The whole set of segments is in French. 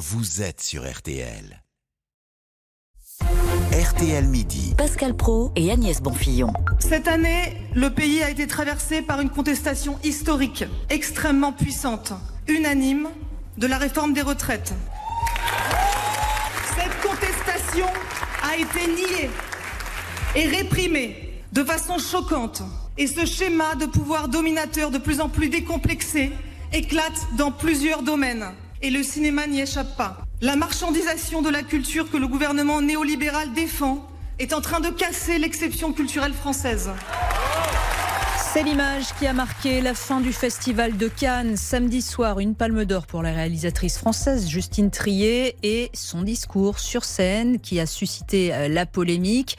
vous êtes sur RTL. RTL Midi. Pascal Pro et Agnès Bonfillon. Cette année, le pays a été traversé par une contestation historique, extrêmement puissante, unanime, de la réforme des retraites. Cette contestation a été niée et réprimée de façon choquante. Et ce schéma de pouvoir dominateur de plus en plus décomplexé éclate dans plusieurs domaines. Et le cinéma n'y échappe pas. La marchandisation de la culture que le gouvernement néolibéral défend est en train de casser l'exception culturelle française. C'est l'image qui a marqué la fin du festival de Cannes. Samedi soir, une palme d'or pour la réalisatrice française Justine Trier et son discours sur scène qui a suscité euh, la polémique.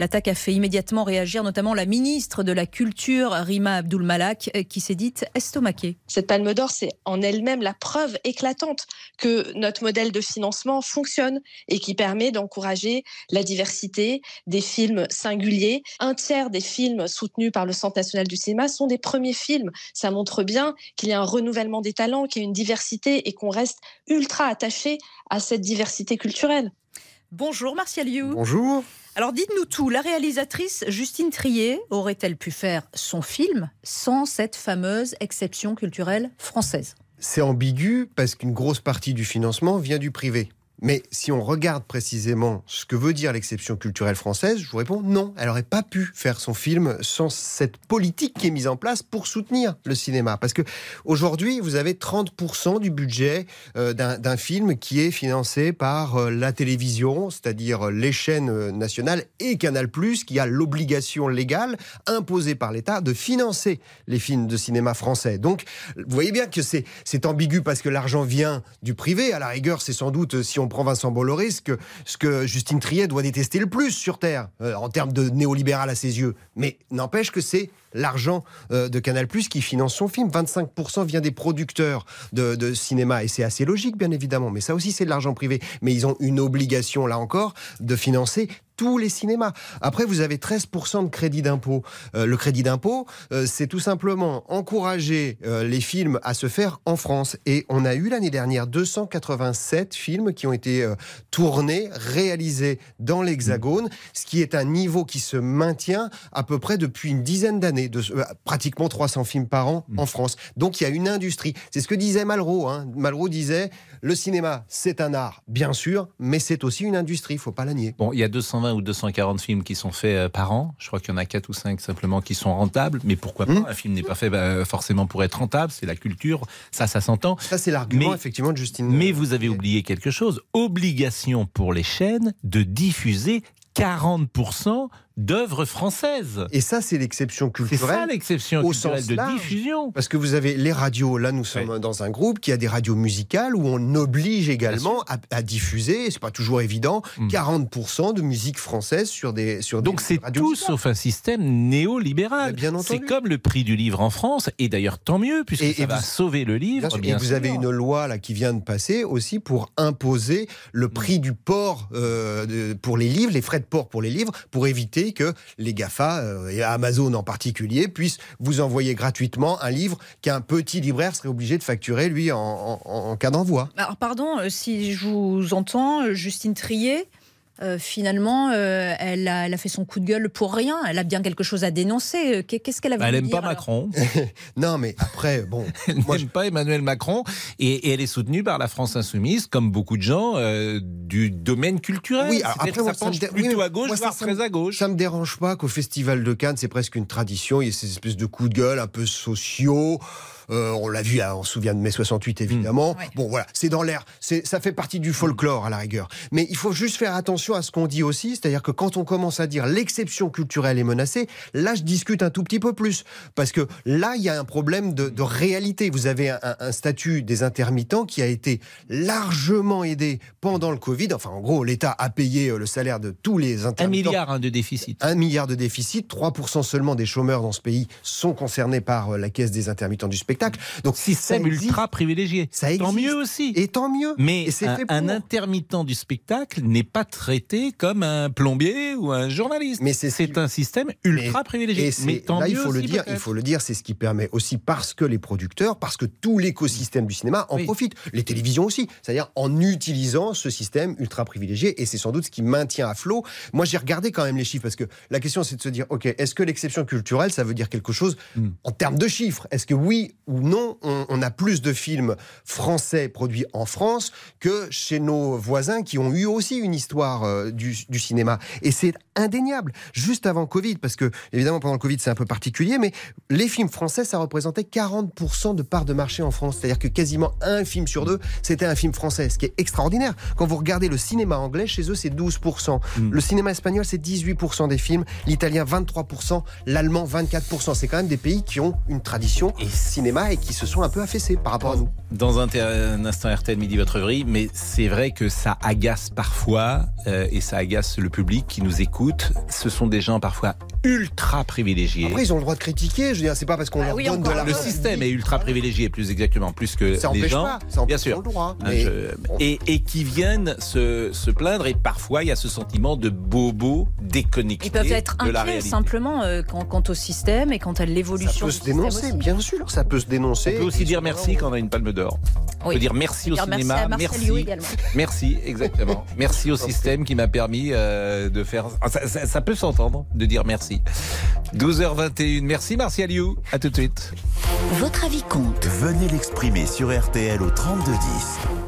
L'attaque a fait immédiatement réagir notamment la ministre de la Culture, Rima Abdul Malak, euh, qui s'est dite estomaquée. Cette palme d'or, c'est en elle-même la preuve éclatante que notre modèle de financement fonctionne et qui permet d'encourager la diversité des films singuliers. Un tiers des films soutenus par le Centre national du cinéma sont des premiers films. Ça montre bien qu'il y a un renouvellement des talents, qu'il y a une diversité et qu'on reste ultra attaché à cette diversité culturelle. Bonjour Martial You. Bonjour. Alors dites-nous tout, la réalisatrice Justine Trier aurait-elle pu faire son film sans cette fameuse exception culturelle française? C'est ambigu parce qu'une grosse partie du financement vient du privé. Mais si on regarde précisément ce que veut dire l'exception culturelle française, je vous réponds non. Elle n'aurait pas pu faire son film sans cette politique qui est mise en place pour soutenir le cinéma. Parce que aujourd'hui, vous avez 30% du budget euh, d'un film qui est financé par euh, la télévision, c'est-à-dire les chaînes euh, nationales et Canal+, qui a l'obligation légale imposée par l'État de financer les films de cinéma français. Donc, vous voyez bien que c'est ambigu parce que l'argent vient du privé. À la rigueur, c'est sans doute si on prend Vincent Bolloré, ce que, ce que Justine Triet doit détester le plus sur Terre, euh, en termes de néolibéral à ses yeux. Mais n'empêche que c'est l'argent euh, de Canal Plus qui finance son film. 25% vient des producteurs de, de cinéma. Et c'est assez logique, bien évidemment. Mais ça aussi, c'est de l'argent privé. Mais ils ont une obligation, là encore, de financer tous les cinémas. Après, vous avez 13% de crédit d'impôt. Euh, le crédit d'impôt, euh, c'est tout simplement encourager euh, les films à se faire en France. Et on a eu l'année dernière 287 films qui ont été tournés, réalisés dans l'Hexagone, ce qui est un niveau qui se maintient à peu près depuis une dizaine d'années, pratiquement 300 films par an en France. Donc il y a une industrie. C'est ce que disait Malraux. Hein. Malraux disait le cinéma, c'est un art, bien sûr, mais c'est aussi une industrie. Il faut pas la nier. Bon, il y a 220 ou 240 films qui sont faits euh, par an. Je crois qu'il y en a 4 ou 5 simplement qui sont rentables. Mais pourquoi pas hmm. Un film n'est pas fait bah, forcément pour être rentable. C'est la culture. Ça, ça s'entend. Ça, c'est l'argument, effectivement, de Justine. Mais vous avez oublié quelque chose. Obligation pour les chaînes de diffuser 40% d'œuvres françaises. Et ça, c'est l'exception culturelle. C'est ça l'exception culturelle de diffusion. Parce que vous avez les radios. Là, nous sommes dans un groupe qui a des radios musicales où on oblige également à, diffuser, c'est pas toujours évident, 40% hmm. de musique française sur des sur Donc c'est tout sauf un système néolibéral. Bien C'est comme le prix du livre en France, et d'ailleurs tant mieux puisque ça va sauver le livre. et vous avez une loi là qui vient de passer aussi pour imposer le prix du port euh, pour les livres, les frais de port pour les livres, pour éviter que les GAFA, euh, et Amazon en particulier, puissent vous envoyer gratuitement un livre qu'un petit libraire serait obligé de facturer, lui, en, cas d'envoi. Alors, pardon, euh, si je vous entends, euh, Justine Trier, euh, finalement, euh, elle, a, fait son coup de gueule pour rien. Elle a bien quelque chose à dénoncer. Euh, qu'est-ce qu'elle a voulu Elle n'aime pas Macron. non, mais après, bon. elle n'aime pas Emmanuel Macron et, elle est soutenue par la France Insoumise, comme beaucoup de gens du domaine culturel. Oui, après, ça penche plutôt à gauche, voire très à gauche. Ça me dérange pas qu'au Festival de Cannes, c'est presque une tradition. Il y a ces espèces de coups de gueule un peu sociaux. Euh, on l'a vu, hein, on se souvient de mai 68 évidemment. Mmh. Bon voilà, c'est dans l'air, ça fait partie du folklore à la rigueur. Mais il faut juste faire attention à ce qu'on dit aussi, c'est-à-dire que quand on commence à dire l'exception culturelle est menacée, là je discute un tout petit peu plus. Parce que là, il y a un problème de, réalité. Vous avez un, statut des intermittents qui a été largement aidé pendant le Covid. Enfin, en gros, l'État a payé euh, le salaire de tous les intermittents. Un milliard hein, de déficit. Un milliard de déficit. 3% seulement des chômeurs dans ce pays sont concernés par euh, la caisse des intermittents du spectacle spectacle. Donc système ultra privilégié. Ça existe. Tant mieux aussi. Et tant mieux. Mais c'est un, un, intermittent du spectacle n'est pas traité comme un plombier ou un journaliste. Mais c'est un système ultra mais, privilégié. Et mais tant là, mieux il faut aussi, le dire. Il faut le dire. C'est ce qui permet aussi parce que les producteurs, parce que tout l'écosystème du cinéma en Oui. profite. Les télévisions aussi. C'est-à-dire en utilisant ce système ultra privilégié. Et c'est sans doute ce qui maintient à flot. Moi, j'ai regardé quand même les chiffres parce que la question, c'est de se dire, ok, est-ce que l'exception culturelle, ça veut dire quelque chose Hmm. en termes de chiffres? Est-ce que oui ou non, on, on a plus de films français produits en France que chez nos voisins qui ont eu aussi une histoire euh, du, du cinéma Et c'est indéniable. Juste avant Covid, parce que évidemment pendant le Covid c'est un peu particulier, mais les films français ça représentait 40% de part de marché en France. C'est-à-dire que quasiment un film sur deux c'était un film français, ce qui est extraordinaire. Quand vous regardez le cinéma anglais, chez eux c'est 12%. Le cinéma espagnol c'est 18% des films, l'italien 23%, l'allemand 24%. C'est quand même des pays qui ont une tradition cinéma et qui se sont un peu affaissés par rapport à nous. Dans un, instant RTL Midi Votre Vrille, mais c'est vrai que ça agace parfois, euh, et ça agace le public qui nous écoute. Ce sont des gens parfois ultra privilégiés. Après ils ont le droit de critiquer, je veux dire c'est pas parce qu'on Ah leur oui, donne de l'argent. le système est ultra privilégié, plus exactement, plus que Ça les gens. pas, ça empêche bien pas sûr. le droit. Hein, mais- je- et, et qui viennent se, se plaindre, et parfois il y a ce sentiment de bobo déconnecté Ils peuvent être la inquiets simplement euh, quant, quant au système et quant à Ça l'évolution peut du se dénoncer, aussi. bien sûr, ça peut se On dénoncer. peut aussi dire merci quand on a une palme d'or. On Oui. peut dire merci au Dire merci cinéma, merci, merci, exactement. Merci au système qui m'a permis euh, de faire. Ah, Ça, ça- ça peut s'entendre de dire merci. 12h21, merci Martial You. À tout de suite. Votre avis compte. Venez l'exprimer sur RTL au 3210.